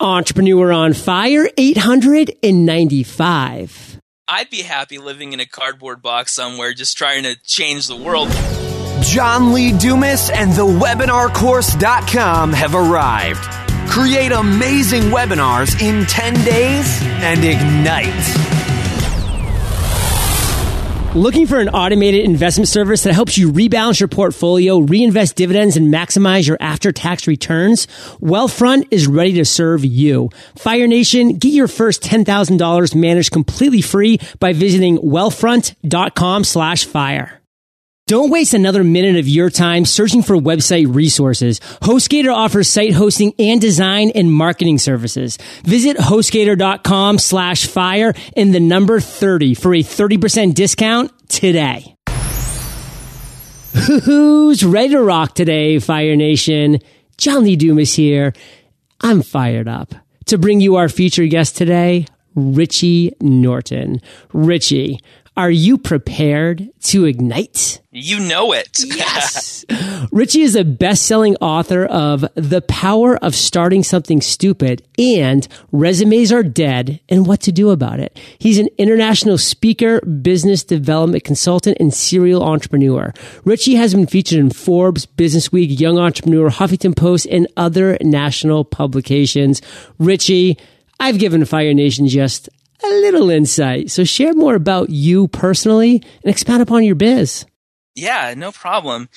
Entrepreneur on Fire 895. I'd be happy living in a cardboard box somewhere just trying to change the world. John Lee Dumas and the webinarcourse.com have arrived. Create amazing webinars in 10 days and ignite. Looking for an automated investment service that helps you rebalance your portfolio, reinvest dividends, and maximize your after tax returns? Wealthfront is ready to serve you. Fire Nation, get your first $10,000 managed completely free by visiting wealthfront.com slash fire. Don't waste another minute of your time searching for website resources. HostGator offers site hosting and design and marketing services. Visit HostGator.com slash fire and the number 30 for a 30% discount today. Who's ready to rock today, Fire Nation? John Lee Dumas here. I'm fired up to bring you our featured guest today, Richie Norton. Richie, are you prepared to ignite? You know it. Yes. Richie is a best selling author of The Power of Starting Something Stupid and Resumes Are Dead and What to Do About It. He's an international speaker, business development consultant, and serial entrepreneur. Richie has been featured in Forbes, Business Week, Young Entrepreneur, Huffington Post, and other national publications. Richie, I've given Fire Nation just a little insight. So share more about you personally and expand upon your biz. Yeah, no problem.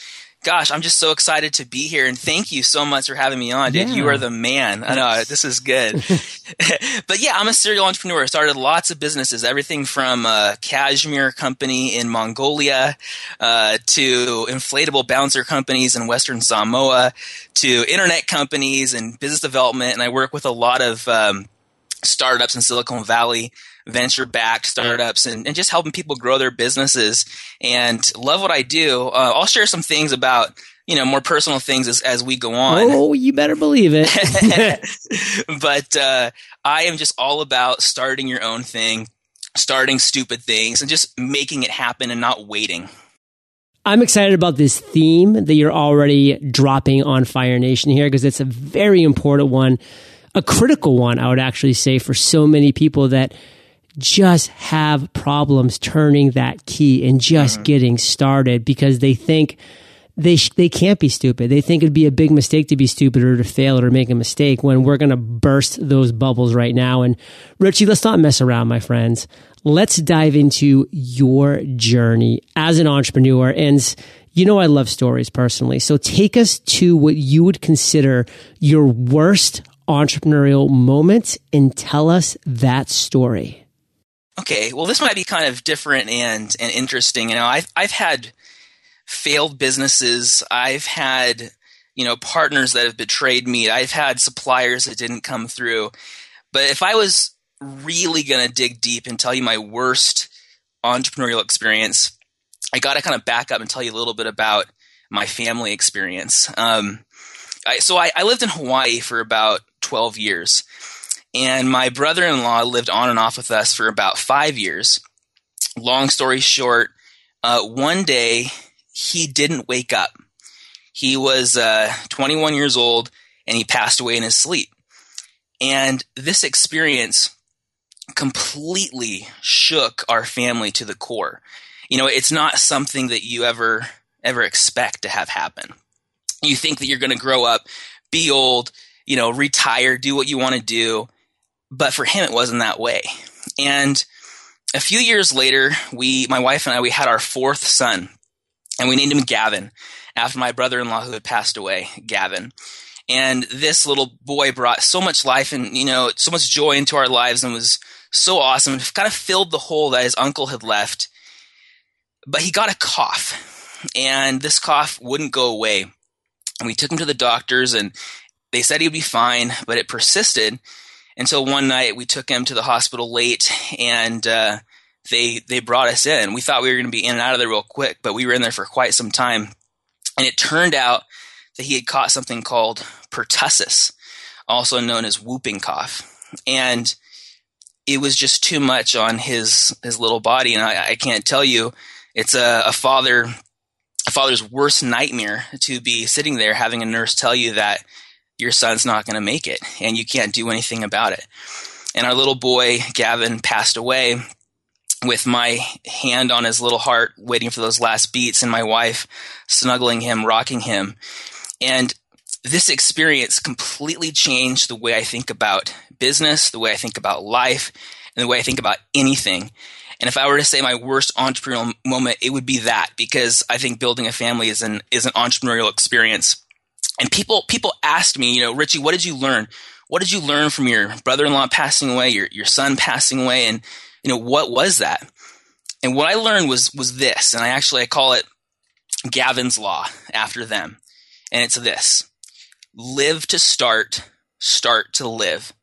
Gosh, I'm just so excited to be here and thank you so much for having me on, dude. Yeah. You are the man. I know this is good. but yeah, I'm a serial entrepreneur. I started lots of businesses, everything from a cashmere company in Mongolia uh, to inflatable bouncer companies in Western Samoa to internet companies and business development. And I work with a lot of um, startups in Silicon Valley, venture backed startups, and, and, just helping people grow their businesses. And love what I do. Uh, I'll share some things about you know more personal things as, as we go on. Oh, you better believe it. but uh, I am just all about starting your own thing, starting stupid things, and just making it happen and not waiting. I'm excited about this theme that you're already dropping on Fire Nation here because it's a very important one a critical one, I would actually say, for so many people that just have problems turning that key and just mm-hmm. getting started because they think they sh- they can't be stupid. They think it'd be a big mistake to be stupid or to fail or to make a mistake when we're going to burst those bubbles right now. And Richie, let's not mess around, my friends. Let's dive into your journey as an entrepreneur. And you know, I love stories personally. So take us to what you would consider your worst entrepreneurial moment and tell us that story. Okay, well, this might be kind of different and and interesting. You know, I've I've had failed businesses. I've had you know partners that have betrayed me. I've had suppliers that didn't come through. But if I was really going to dig deep and tell you my worst entrepreneurial experience, I got to kind of back up and tell you a little bit about my family experience. Um, I, so I, I lived in Hawaii for about 12 years. And my brother in law lived on and off with us for about five years. Long story short, uh, one day he didn't wake up. He was uh, 21 years old and he passed away in his sleep. And this experience completely shook our family to the core. You know, it's not something that you ever ever expect to have happen. You think that you're going to grow up, be old, you know, retire, do what you want to do. But for him, it wasn't that way. And a few years later, we, my wife and I, we had our fourth son, and we named him Gavin after my brother-in-law who had passed away, Gavin. And this little boy brought so much life and you know so much joy into our lives, and was so awesome. It kind of filled the hole that his uncle had left. But he got a cough, and this cough wouldn't go away. And we took him to the doctors, and they said he'd be fine, but it persisted until one night we took him to the hospital late and uh, they they brought us in. We thought we were going to be in and out of there real quick, but we were in there for quite some time. And it turned out that he had caught something called pertussis, also known as whooping cough. And it was just too much on his his little body, and I, I can't tell you. It's a, a father a father's worst nightmare to be sitting there having a nurse tell you that your son's not going to make it and you can't do anything about it. And our little boy, Gavin, passed away with my hand on his little heart, waiting for those last beats, and my wife snuggling him, rocking him. And this experience completely changed the way I think about business, the way I think about life, and the way I think about anything. And if I were to say my worst entrepreneurial moment, it would be that because I think building a family is an is an entrepreneurial experience. And people people asked me, you know, Richie, what did you learn? What did you learn from your brother-in-law passing away, your your son passing away, and you know what was that? And what I learned was was this, and I actually I call it Gavin's law after them, and it's this: live to start, start to live.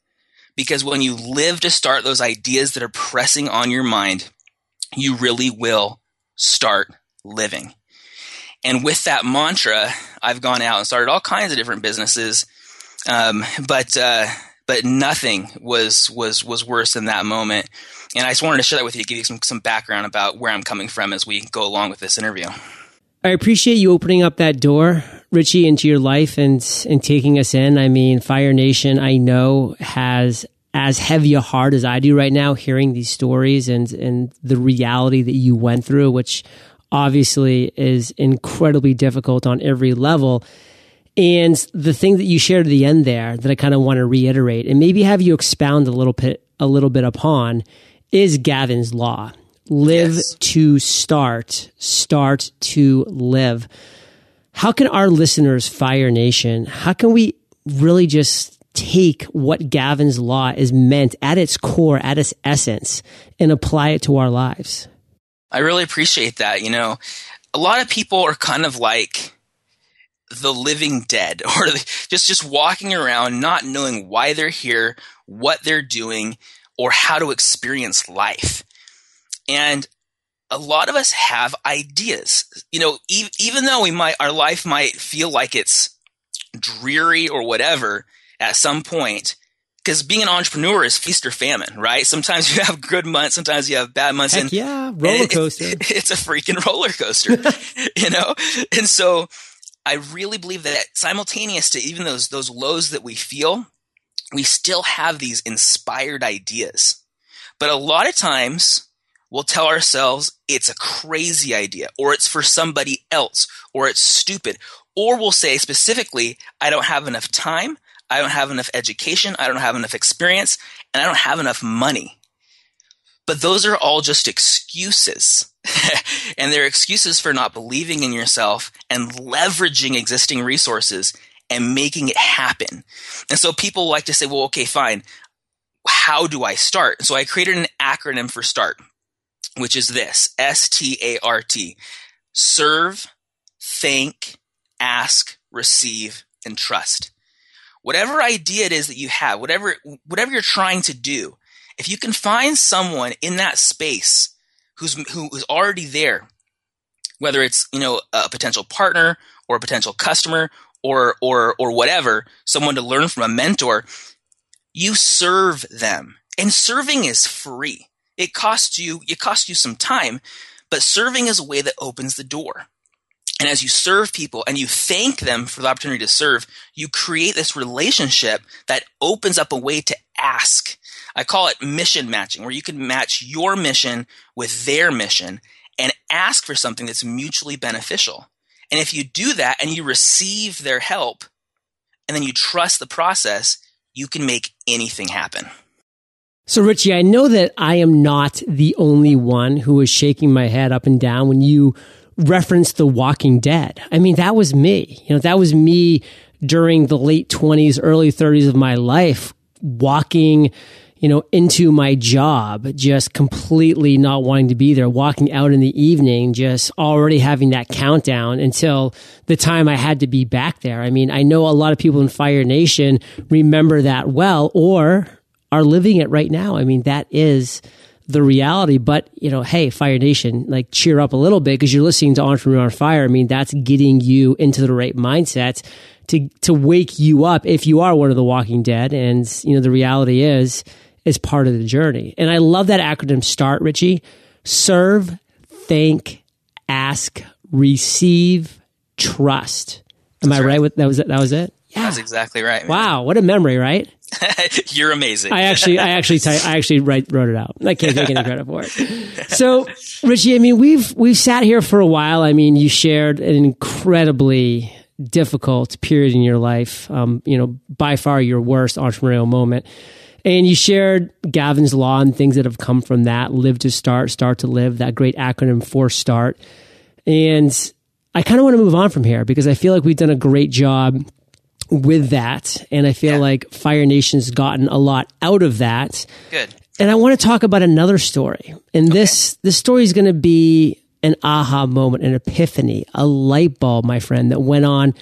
Because when you live to start those ideas that are pressing on your mind, you really will start living. And with that mantra, I've gone out and started all kinds of different businesses. Um, but uh, but nothing was was was worse than that moment. And I just wanted to share that with you, give you some, some background about where I'm coming from as we go along with this interview. I appreciate you opening up that door, Richie, into your life and and taking us in. I mean, Fire Nation, I know has as heavy a heart as I do right now, hearing these stories and and the reality that you went through, which obviously is incredibly difficult on every level. And the thing that you shared at the end there that I kind of want to reiterate and maybe have you expound a little bit a little bit upon is Gavin's law live yes. to start, start to live. How can our listeners, Fire Nation, how can we really just take what Gavin's law is meant at its core, at its essence, and apply it to our lives? I really appreciate that. You know, a lot of people are kind of like the living dead or just just walking around not knowing why they're here, what they're doing, or how to experience life. And a lot of us have ideas. You know, e- even though we might, our life might feel like it's dreary or whatever at some point, because being an entrepreneur is feast or famine, right? Sometimes you have good months, sometimes you have bad months. Heck and yeah, roller coaster. It, it's a freaking roller coaster, you know? And so I really believe that simultaneous to even those, those lows that we feel, we still have these inspired ideas. But a lot of times we'll tell ourselves it's a crazy idea or it's for somebody else or it's stupid. Or we'll say specifically, I don't have enough time, I don't have enough education, I don't have enough experience, and I don't have enough money. But those are all just excuses. and they're excuses for not believing in yourself and leveraging existing resources and making it happen. And so people like to say, well, okay, fine. How do I start? So I created an acronym for START which is this S T A R T serve, thank, ask, receive, and trust. Whatever idea it is that you have, whatever, whatever you're trying to do, if you can find someone in that space who's, who is already there, whether it's, you know, a potential partner or a potential customer or, or, or whatever, someone to learn from a mentor, you serve them. And serving is free. It costs you, it costs you some time, but serving is a way that opens the door. And as you serve people and you thank them for the opportunity to serve, you create this relationship that opens up a way to ask. I call it mission matching, where you can match your mission with their mission and ask for something that's mutually beneficial. And if you do that and you receive their help and then you trust the process, you can make anything happen. So, Richie, I know that I am not the only one who is shaking my head up and down when you referenced The Walking Dead. I mean, that was me. You know, that was me during the late 20s, early 30s of my life, walking, you know, into my job, just completely not wanting to be there, walking out in the evening, just already having that countdown until the time I had to be back there. I mean, I know a lot of people in Fire Nation remember that well, or are living it right now. I mean, that is the reality. But, you know, hey, Fire Nation, like cheer up a little bit because you're listening to Entrepreneur on Fire. I mean, that's getting you into the right mindset to, to wake you up if you are one of the walking dead. And, you know, the reality is, is part of the journey. And I love that acronym START, Richie. Serve, thank, ask, receive, trust. Am That's I right. right with that was it? That was it? Yeah. That's exactly right. man. Wow, what a memory, right? You're amazing. I actually, I actually, I actually write, wrote it out. I can't take any credit for it. So, Richie, I mean, we've we've sat here for a while. I mean, you shared an incredibly difficult period in your life. Um, you know, by far your worst entrepreneurial moment. And you shared Gavin's Law and things that have come from that live to start, start to live, that great acronym for start. And I kind of want to move on from here because I feel like we've done a great job with that. And I feel Yeah. like Fire Nation's gotten a lot out of that. Good. And I want to talk about another story. And this this story is going to be an aha moment, an epiphany, a light bulb, my friend, that went on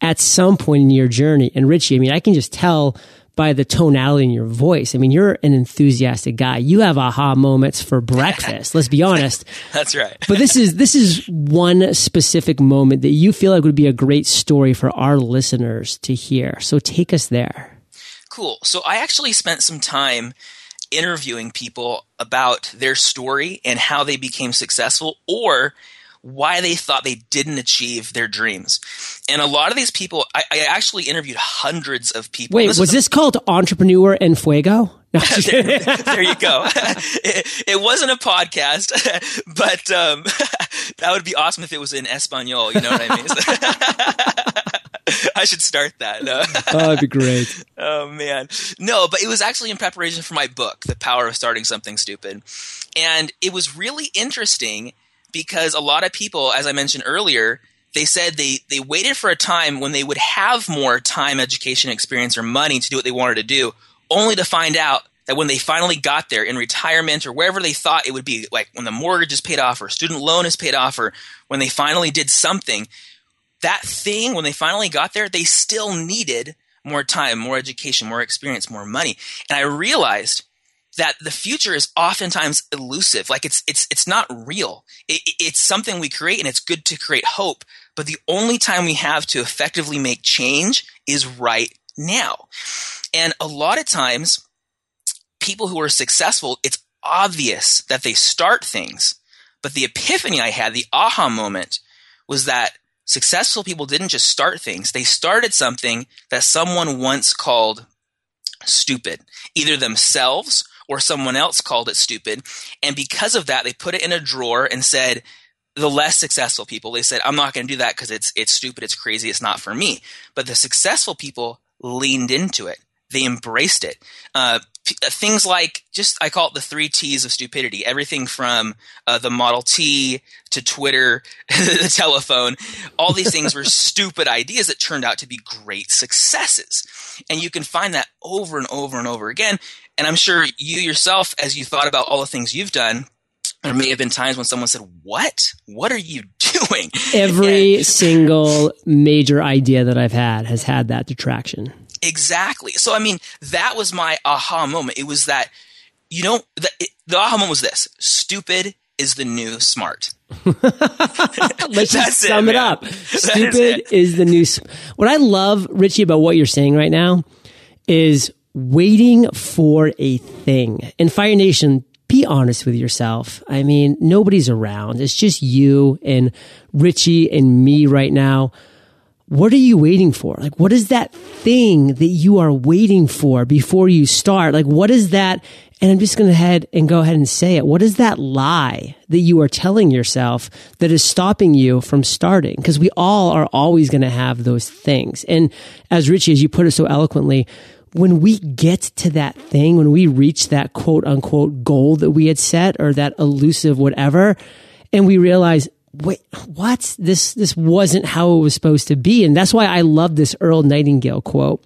at some point in your journey. And Richie, I mean, I can just tell by the tonality in your voice. I mean, you're an enthusiastic guy. You have aha moments for breakfast. let's be honest. That's right. But this is this is one specific moment that you feel like would be a great story for our listeners to hear. So take us there. Cool. So I actually spent some time interviewing people about their story and how they became successful or why they thought they didn't achieve their dreams. And a lot of these people, I, I actually interviewed hundreds of people. Wait, This was a- this called Entrepreneur en Fuego? No, kidding. there you go. it, it wasn't a podcast, but um, that would be awesome if it was in Espanol. You know what I mean? I should start that. No. oh, that'd be great. Oh man. No, but it was actually in preparation for my book, The Power of Starting Something Stupid. And it was really interesting because a lot of people, as I mentioned earlier, they said they, they waited for a time when they would have more time, education, experience, or money to do what they wanted to do, only to find out that when they finally got there in retirement or wherever they thought it would be, like when the mortgage is paid off or student loan is paid off or when they finally did something, that thing, when they finally got there, they still needed more time, more education, more experience, more money. And I realized that the future is oftentimes elusive. Like it's it's it's not real. It, it- it's something we create, and it's good to create hope. But the only time we have to effectively make change is right now. And a lot of times, people who are successful, it's obvious that they start things. But the epiphany I had, the aha moment, was that successful people didn't just start things, they started something that someone once called stupid, either themselves or someone else called it stupid. And because of that, they put it in a drawer and said, the less successful people, they said, I'm not going to do that because it's, it's stupid, it's crazy, it's not for me. But the successful people leaned into it. They embraced it. Uh, p- uh, things like just I call it the three T's of stupidity. Everything from uh, the Model T to Twitter, the telephone. All these things were stupid ideas that turned out to be great successes. And you can find that over and over and over again. And I'm sure you yourself, as you thought about all the things you've done, there may have been times when someone said, "What? What are you doing?" Every single major idea that I've had has had that detraction. Exactly. So I mean, that was my aha moment. It was that you know the, it, the aha moment was this: stupid is the new smart. Let's just That's it, sum it, up. Is Stupid is the new. sp- What I love, Richie, about what you're saying right now is waiting for a thing. In Fire Nation, be honest with yourself. I mean, nobody's around. It's just you and Richie and me right now. What are you waiting for? Like, what is that thing that you are waiting for before you start? Like, what is that? And I'm just going to head and go ahead and say it. What is that lie that you are telling yourself that is stopping you from starting? Because we all are always going to have those things. And as Richie, as you put it so eloquently, when we get to that thing, when we reach that quote unquote goal that we had set or that elusive whatever, and we realize, wait, what? This, this wasn't how it was supposed to be. And that's why I love this Earl Nightingale quote.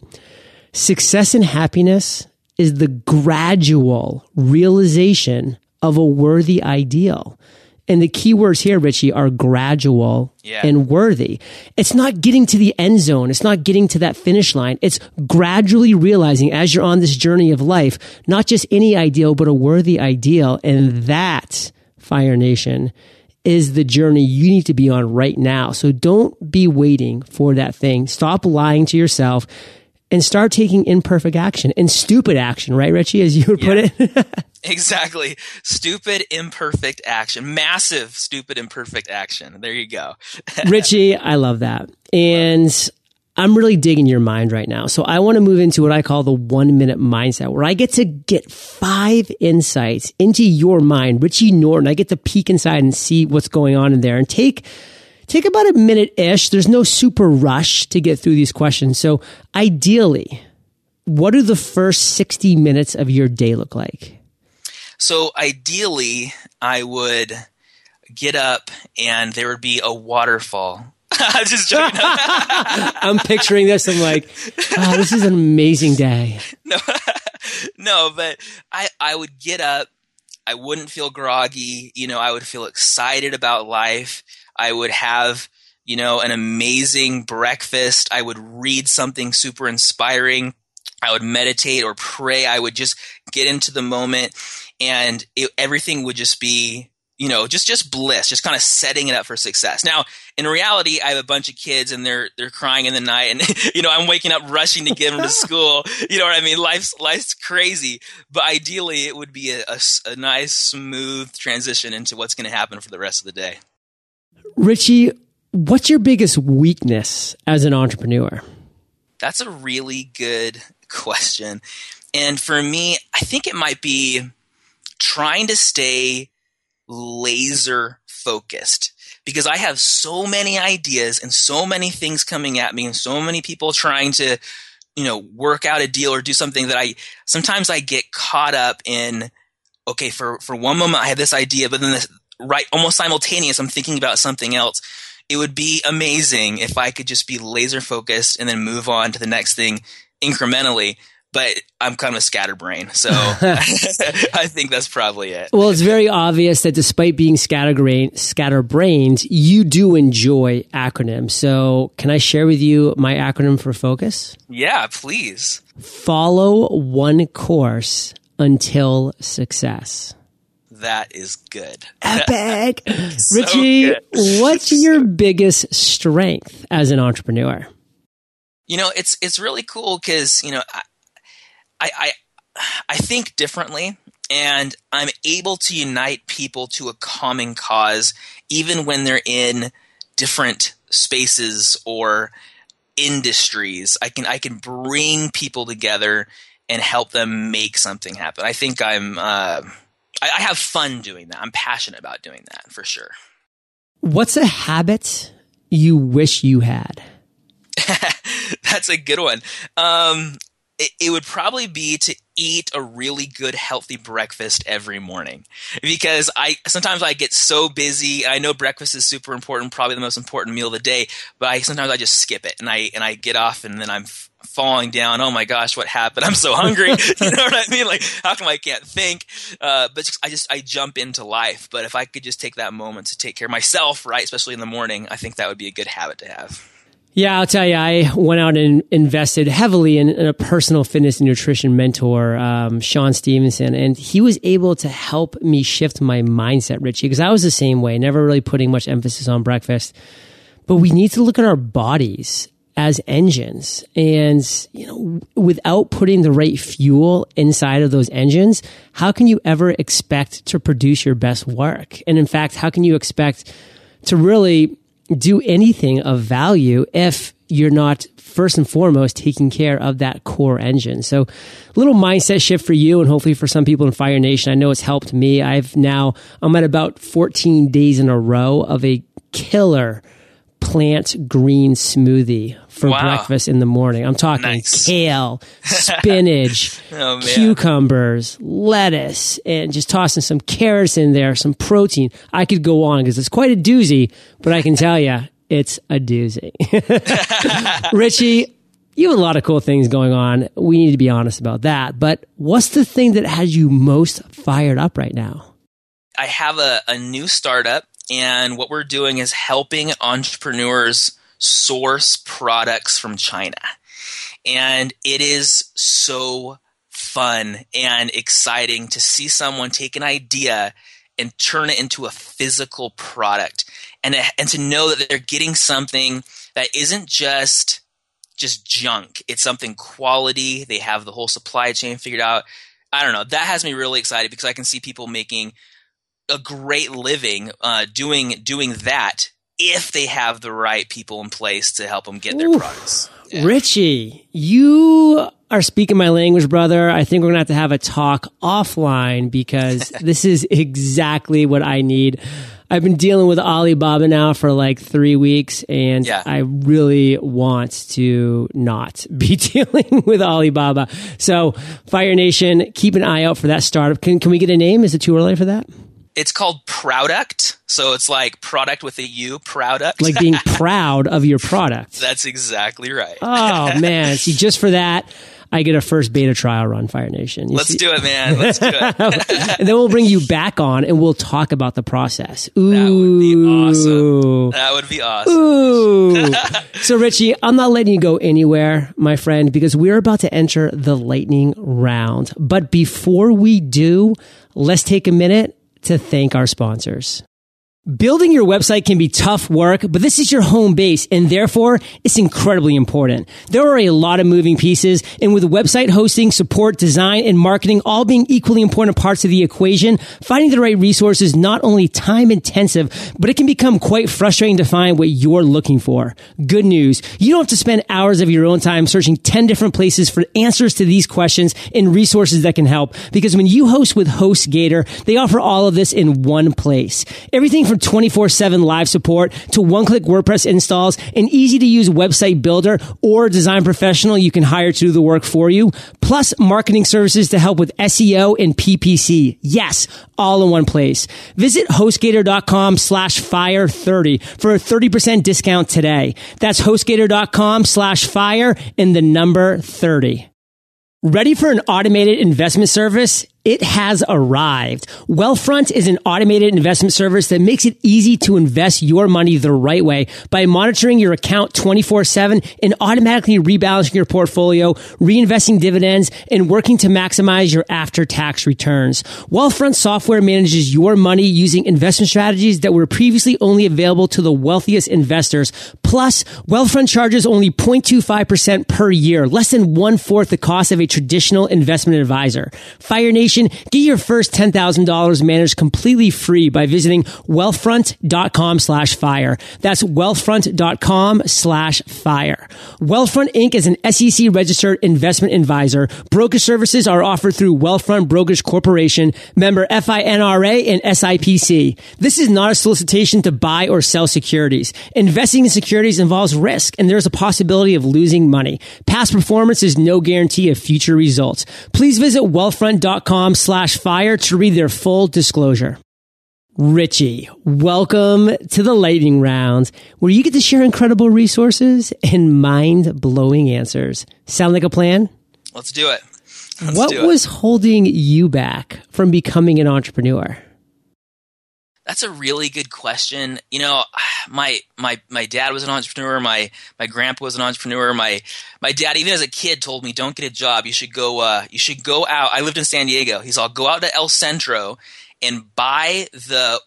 Success and happiness is the gradual realization of a worthy ideal. And the key words here, Richie, are gradual Yeah. and worthy. It's not getting to the end zone. It's not getting to that finish line. It's gradually realizing as you're on this journey of life, not just any ideal, but a worthy ideal. And mm-hmm. that, Fire Nation, is the journey you need to be on right now. So don't be waiting for that thing. Stop lying to yourself and start taking imperfect action and stupid action, right, Richie, as you would put it? Exactly. Stupid, imperfect action. Massive, stupid, imperfect action. There you go. Richie, I love that. And I'm really digging your mind right now. So I want to move into what I call the one minute mindset where I get to get five insights into your mind, Richie Norton. I get to peek inside and see what's going on in there and take, take about a minute ish. There's no super rush to get through these questions. So ideally, what do the first 60 minutes of your day look like? So ideally, I would get up and there would be a waterfall I'm just joking. I'm picturing this. I'm like, oh, this is an amazing day. No, no, but I, I would get up. I wouldn't feel groggy. You know, I would feel excited about life. I would have, you know, an amazing breakfast. I would read something super inspiring. I would meditate or pray. I would just get into the moment and it, everything would just be you know, just just bliss, just kind of setting it up for success. Now, in reality, I have a bunch of kids and they're they're crying in the night, and you know, I'm waking up rushing to get them to school. You know what I mean? Life's life's crazy, but ideally, it would be a, a, a nice, smooth transition into what's going to happen for the rest of the day. Richie, what's your biggest weakness as an entrepreneur? That's a really good question, and for me, I think it might be trying to stay laser focused because I have so many ideas and so many things coming at me and so many people trying to, you know, work out a deal or do something that I sometimes I get caught up in. Okay, for for one moment I have this idea, but then this, right almost simultaneous I'm thinking about something else. It would be amazing if I could just be laser focused and then move on to the next thing incrementally but I'm kind of a scatterbrain, so I think that's probably it. Well, it's very obvious that despite being scatterbrain, scatterbrained, you do enjoy acronyms. So, can I share with you my acronym for focus? Yeah, please. Follow one course until success. That is good. Epic. so Richie, good. what's your biggest strength as an entrepreneur? You know, it's it's really cool because you know I, I, I, I think differently and I'm able to unite people to a common cause, even when they're in different spaces or industries. I can I can bring people together and help them make something happen. I think I'm uh, I, I have fun doing that. I'm passionate about doing that for sure. What's a habit you wish you had? That's a good one. Um, it, it would probably be to eat a really good healthy breakfast every morning because i sometimes i get so busy i know breakfast is super important probably the most important meal of the day but i sometimes i just skip it and i and i get off and then i'm falling down. Oh my gosh what happened? I'm so hungry. You know what i mean? Like how come i can't think? Uh, but i just i jump into life. But if i could just take that moment to take care of myself right especially in the morning i think that would be a good habit to have. Yeah, I'll tell you, I went out and invested heavily in, in a personal fitness and nutrition mentor, um, Shawn Stevenson, and he was able to help me shift my mindset, Richie, because I was the same way, never really putting much emphasis on breakfast. But we need to look at our bodies as engines and you know without putting the right fuel inside of those engines how can you ever expect to produce your best work and in fact how can you expect to really do anything of value if you're not first and foremost taking care of that core engine. So little mindset shift for you and hopefully for some people in Fire Nation. I know it's helped me. I've now, I'm at about 14 days in a row of a killer plant green smoothie for wow. breakfast in the morning. I'm talking nice. kale, spinach, oh, cucumbers, lettuce, and just tossing some carrots in there, some protein. I could go on because it's quite a doozy, but I can tell you it's a doozy. Richie, you have a lot of cool things going on. We need to be honest about that. But what's the thing that has you most fired up right now? I have a, a new startup and what we're doing is helping entrepreneurs source products from China. And it is so fun and exciting to see someone take an idea and turn it into a physical product and, uh, and to know that they're getting something that isn't just just junk. It's something quality. They have the whole supply chain figured out. I don't know. That has me really excited because I can see people making a great living uh, doing doing that if they have the right people in place to help them get their Ooh, products. Yeah. Richie, you are speaking my language, brother. I think we're going to have to have a talk offline because this is exactly what I need. I've been dealing with Alibaba now for like three weeks, and Yeah. I really want to not be dealing with Alibaba. So, Fire Nation, keep an eye out for that startup. Can, can we get a name? Is it too early for that? It's called Prouduct. So it's like product with a U, Prouduct. Like being proud of your product. That's exactly right. Oh, man. See, just for that, I get a first beta trial run, Fire Nation. You Let's see- do it, man. Let's do it. and then we'll bring you back on and we'll talk about the process. Ooh. That would be awesome. That would be awesome. Ooh. so, Richie, I'm not letting you go anywhere, my friend, because we're about to enter the lightning round. But before we do, let's take a minute to thank our sponsors. Building your website can be tough work, but this is your home base and therefore it's incredibly important. There are a lot of moving pieces and with website hosting, support, design, and marketing all being equally important parts of the equation, finding the right resources is not only time intensive, but it can become quite frustrating to find what you're looking for. Good news. You don't have to spend hours of your own time searching 10 different places for answers to these questions and resources that can help because when you host with HostGator, they offer all of this in one place. Everything from 24-7 live support to one-click WordPress installs, an easy-to-use website builder or design professional you can hire to do the work for you, plus marketing services to help with SEO and PPC. Yes, all in one place. Visit HostGator.com slash fire30 for a 30% discount today. That's HostGator.com slash fire and the number 30. Ready for an automated investment service? It has arrived. Wealthfront is an automated investment service that makes it easy to invest your money the right way by monitoring your account 24-7 and automatically rebalancing your portfolio, reinvesting dividends, and working to maximize your after-tax returns. Wealthfront software manages your money using investment strategies that were previously only available to the wealthiest investors. Plus, Wealthfront charges only 0.25% per year, less than one-fourth the cost of a traditional investment advisor. Fire Nation, get your first $10,000 managed completely free by visiting wealthfront.com slash fire. That's wealthfront.com slash fire. Wealthfront Inc. is an SEC registered investment advisor. Brokerage services are offered through Wealthfront Brokerage Corporation, member FINRA and SIPC. This is not a solicitation to buy or sell securities. Investing in securities involves risk and there's a possibility of losing money. Past performance is no guarantee of future results. Please visit wealthfront.com slash fire to read their full disclosure. Richie, welcome to the lightning round where you get to share incredible resources and mind blowing answers. Sound like a plan? Let's do it. Let's what do it. was holding you back from becoming an entrepreneur? That's a really good question. You know, my my my dad was an entrepreneur. My my grandpa was an entrepreneur. My my dad, even as a kid, told me, "Don't get a job. You should go. Uh, you should go out." I lived in San Diego. He's all go out to El Centro and buy the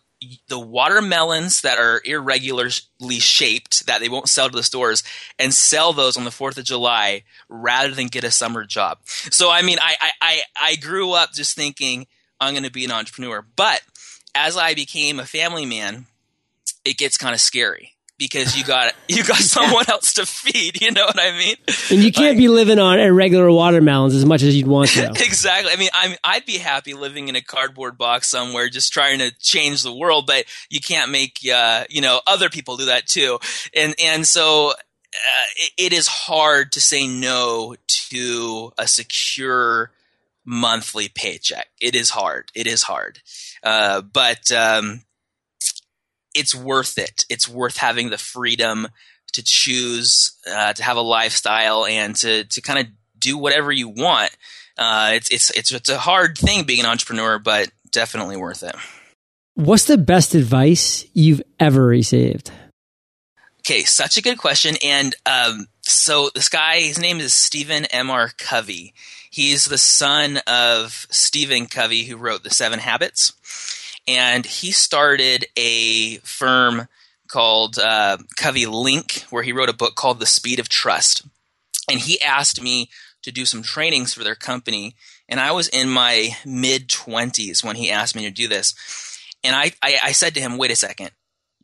the watermelons that are irregularly shaped that they won't sell to the stores and sell those on the Fourth of July rather than get a summer job. So I mean, I I, I grew up just thinking I'm going to be an entrepreneur, but as I became a family man, it gets kind of scary because you got you got someone else to feed. You know what I mean? And you can't be living on irregular watermelons as much as you'd want to. Exactly. I mean, I'm, I'd be happy living in a cardboard box somewhere, just trying to change the world. But you can't make, uh, you know, other people do that too. And and so uh, it, it is hard to say no to a secure monthly paycheck. It is hard. It is hard. Uh, but um, it's worth it. It's worth having the freedom to choose, uh, to have a lifestyle, and to to kind of do whatever you want. Uh, it's it's it's it's a hard thing being an entrepreneur, but definitely worth it. What's the best advice you've ever received? Okay, such a good question. And um, so this guy, his name is Stephen M. R. Covey. He's the son of Stephen Covey, who wrote The Seven Habits, and he started a firm called uh, CoveyLink, where he wrote a book called The Speed of Trust. And he asked me to do some trainings for their company, and I was in my mid twenties when he asked me to do this. And I, I, I said to him, "Wait a second,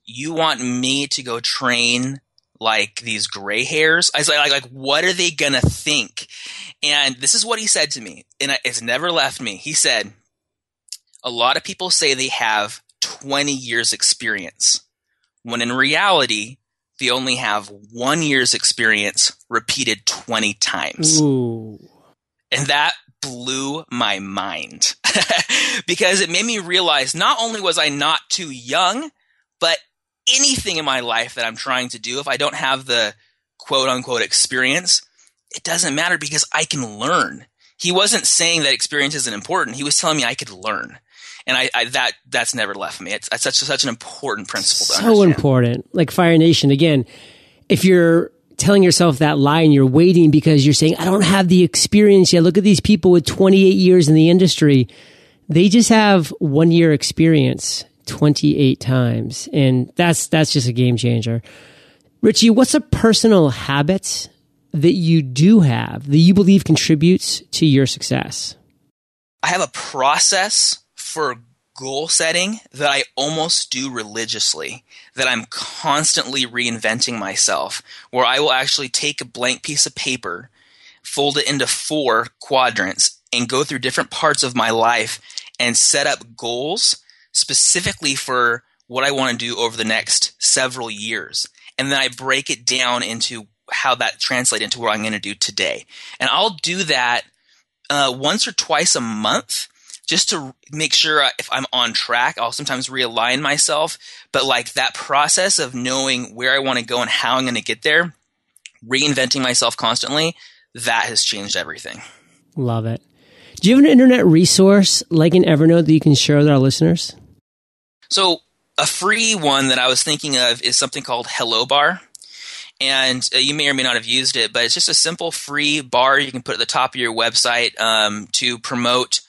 you want me to go train like these gray hairs. I was like, like, like what are they gonna think? And this is what he said to me, and it's never left me. He said, a lot of people say they have 20 years experience, when in reality, they only have one year's experience repeated 20 times. Ooh. And that blew my mind because it made me realize not only was I not too young, but anything in my life that I'm trying to do, if I don't have the quote unquote experience, it doesn't matter because I can learn. He wasn't saying that experience isn't important. He was telling me I could learn. And I, I that that's never left me. It's, it's such such an important principle. so understand. important. Like Fire Nation again. If you're telling yourself that lie and you're waiting because you're saying I don't have the experience yet. Look at these people with 28 years in the industry. They just have one year experience 28 times, and that's that's just a game changer. Richie, what's a personal habit that you do have that you believe contributes to your success? I have a process for goal setting that I almost do religiously, that I'm constantly reinventing myself, where I will actually take a blank piece of paper, fold it into four quadrants, and go through different parts of my life and set up goals specifically for what I want to do over the next several years. And then I break it down into how that translates into what I'm going to do today. And I'll do that uh, once or twice a month just to make sure if I'm on track. I'll sometimes realign myself, but like that process of knowing where I want to go and how I'm going to get there, reinventing myself constantly, that has changed everything. Love it. Do you have an internet resource like an Evernote that you can share with our listeners? So, a free one that I was thinking of is something called Hello Bar. And uh, you may or may not have used it, but it's just a simple free bar you can put at the top of your website um, to promote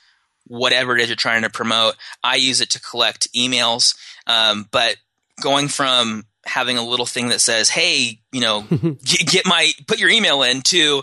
whatever it is you're trying to promote. I use it to collect emails. Um, but going from having a little thing that says, hey, you know, get, get my, put your email in to,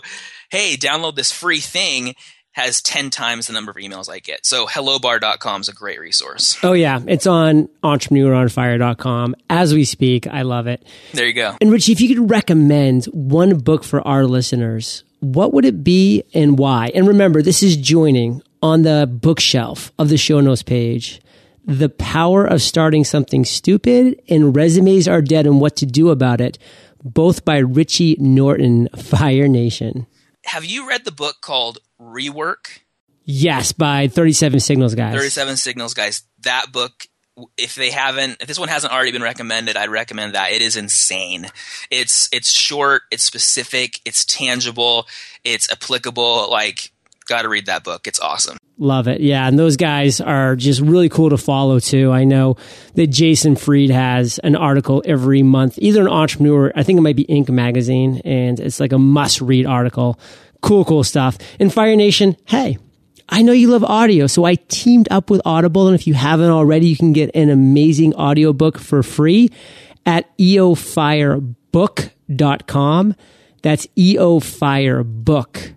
hey, download this free thing has 10 times the number of emails I get. So hellobar.com is a great resource. Oh yeah, it's on entrepreneuronfire.com as we speak. I love it. There you go. And Richie, if you could recommend one book for our listeners, what would it be and why? And remember, this is joining on the bookshelf of the show notes page. The Power of Starting Something Stupid and Resumes Are Dead and What to Do About It, both by Richie Norton, Fire Nation. Have you read the book called Rework? Yes, by 37 Signals Guys. 37 Signals Guys. That book, if they haven't, if this one hasn't already been recommended, I'd recommend that. It is insane. It's, it's short, it's specific, it's tangible, it's applicable. Like, got to read that book. It's awesome. Love it. Yeah. And those guys are just really cool to follow too. I know that Jason Fried has an article every month, either an entrepreneur, I think it might be Inc. magazine, and it's like a must read article. Cool, cool stuff. And Fire Nation, hey, I know you love audio, so I teamed up with Audible. And if you haven't already, you can get an amazing audiobook for free at eofirebook.com. That's eofirebook.com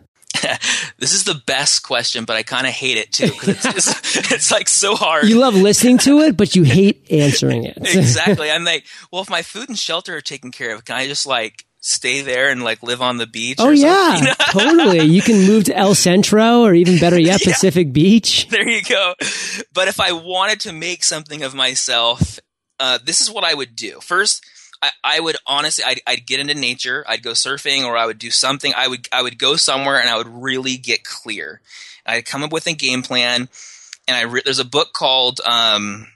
this is the best question, but I kind of hate it too because it's, it's, it's, like so hard. You love listening to it, but you hate answering it. exactly. I'm like, well, if my food and shelter are taken care of, can I just like stay there and like live on the beach? Oh yeah, totally. You can move to El Centro or even better yet, Pacific. Beach. There you go. But if I wanted to make something of myself, uh, this is what I would do. First, I, I would honestly, I'd, I'd, get into nature. I'd go surfing, or I would do something. I would, I would go somewhere, and I would really get clear. I'd come up with a game plan, and I re- there's a book called um,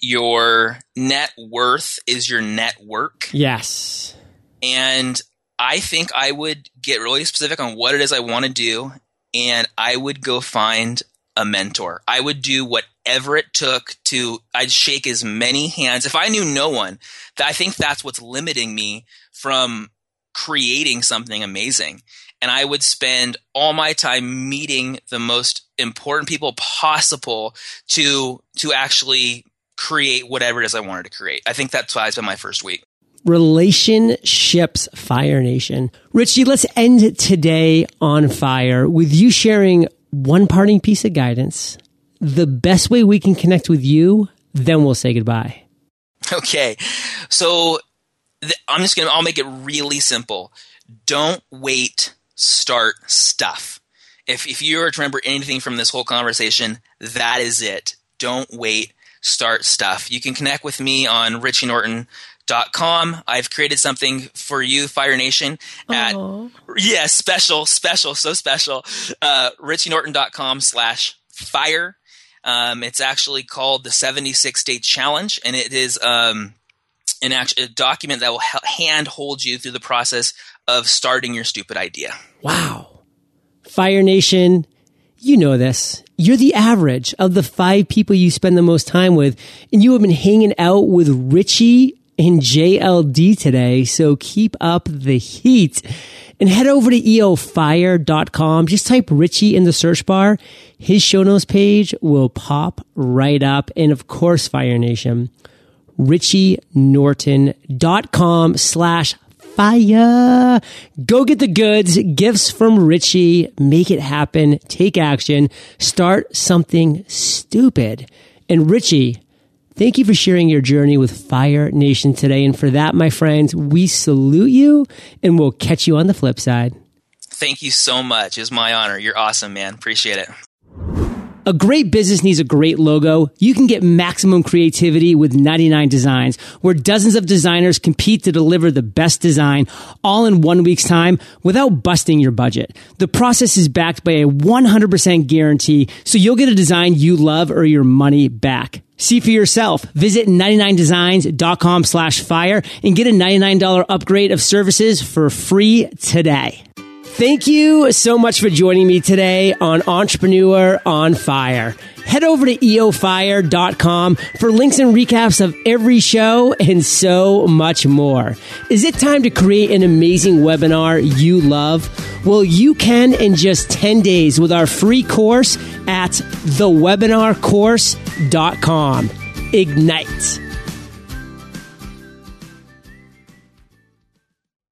"Your Net Worth Is Your Network." Yes, and I think I would get really specific on what it is I want to do, and I would go find a mentor. I would do whatever it took to, I'd shake as many hands. If I knew no one, I think that's what's limiting me from creating something amazing. and I would spend all my time meeting the most important people possible to to actually create whatever it is I wanted to create. I think that's why I spent my first week. Relationships Fire Nation. Richie, let's end today on fire with you sharing one parting piece of guidance, the best way we can connect with you, then we'll say goodbye. Okay. So th- I'm just going to, I'll make it really simple. Don't wait, start stuff. If, if you were to remember anything from this whole conversation, that is it. Don't wait, start stuff. You can connect with me on richie richienorton.com. I've created something for you, Fire Nation, at, Aww. yeah, special, special, so special, uh, richienorton.com slash fire. Um, it's actually called the 76 Day Challenge, and it is um, an act- a document that will ha- hand hold you through the process of starting your stupid idea. Wow. Fire Nation, you know this. You're the average of the five people you spend the most time with, and you have been hanging out with Richie and JLD today, so keep up the heat. And head over to eofire.com. Just type Richie in the search bar. His show notes page will pop right up. And of course, Fire Nation, richienorton.com slash fire. Go get the goods, gifts from Richie, make it happen, take action, start something stupid. And Richie, thank you for sharing your journey with Fire Nation today. And for that, my friends, we salute you and we'll catch you on the flip side. Thank you so much. It's my honor. You're awesome, man. Appreciate it. A great business needs a great logo. You can get maximum creativity with 99 Designs, where dozens of designers compete to deliver the best design all in one week's time without busting your budget. The process is backed by a 100% guarantee, so you'll get a design you love or your money back. See for yourself. Visit 99designs.com slash fire and get a $99 upgrade of services for free today. Thank you so much for joining me today on Entrepreneur on Fire. Head over to eofire.com for links and recaps of every show and so much more. Is it time to create an amazing webinar you love? Well, you can in just 10 days with our free course at thewebinarcourse.com. Ignite.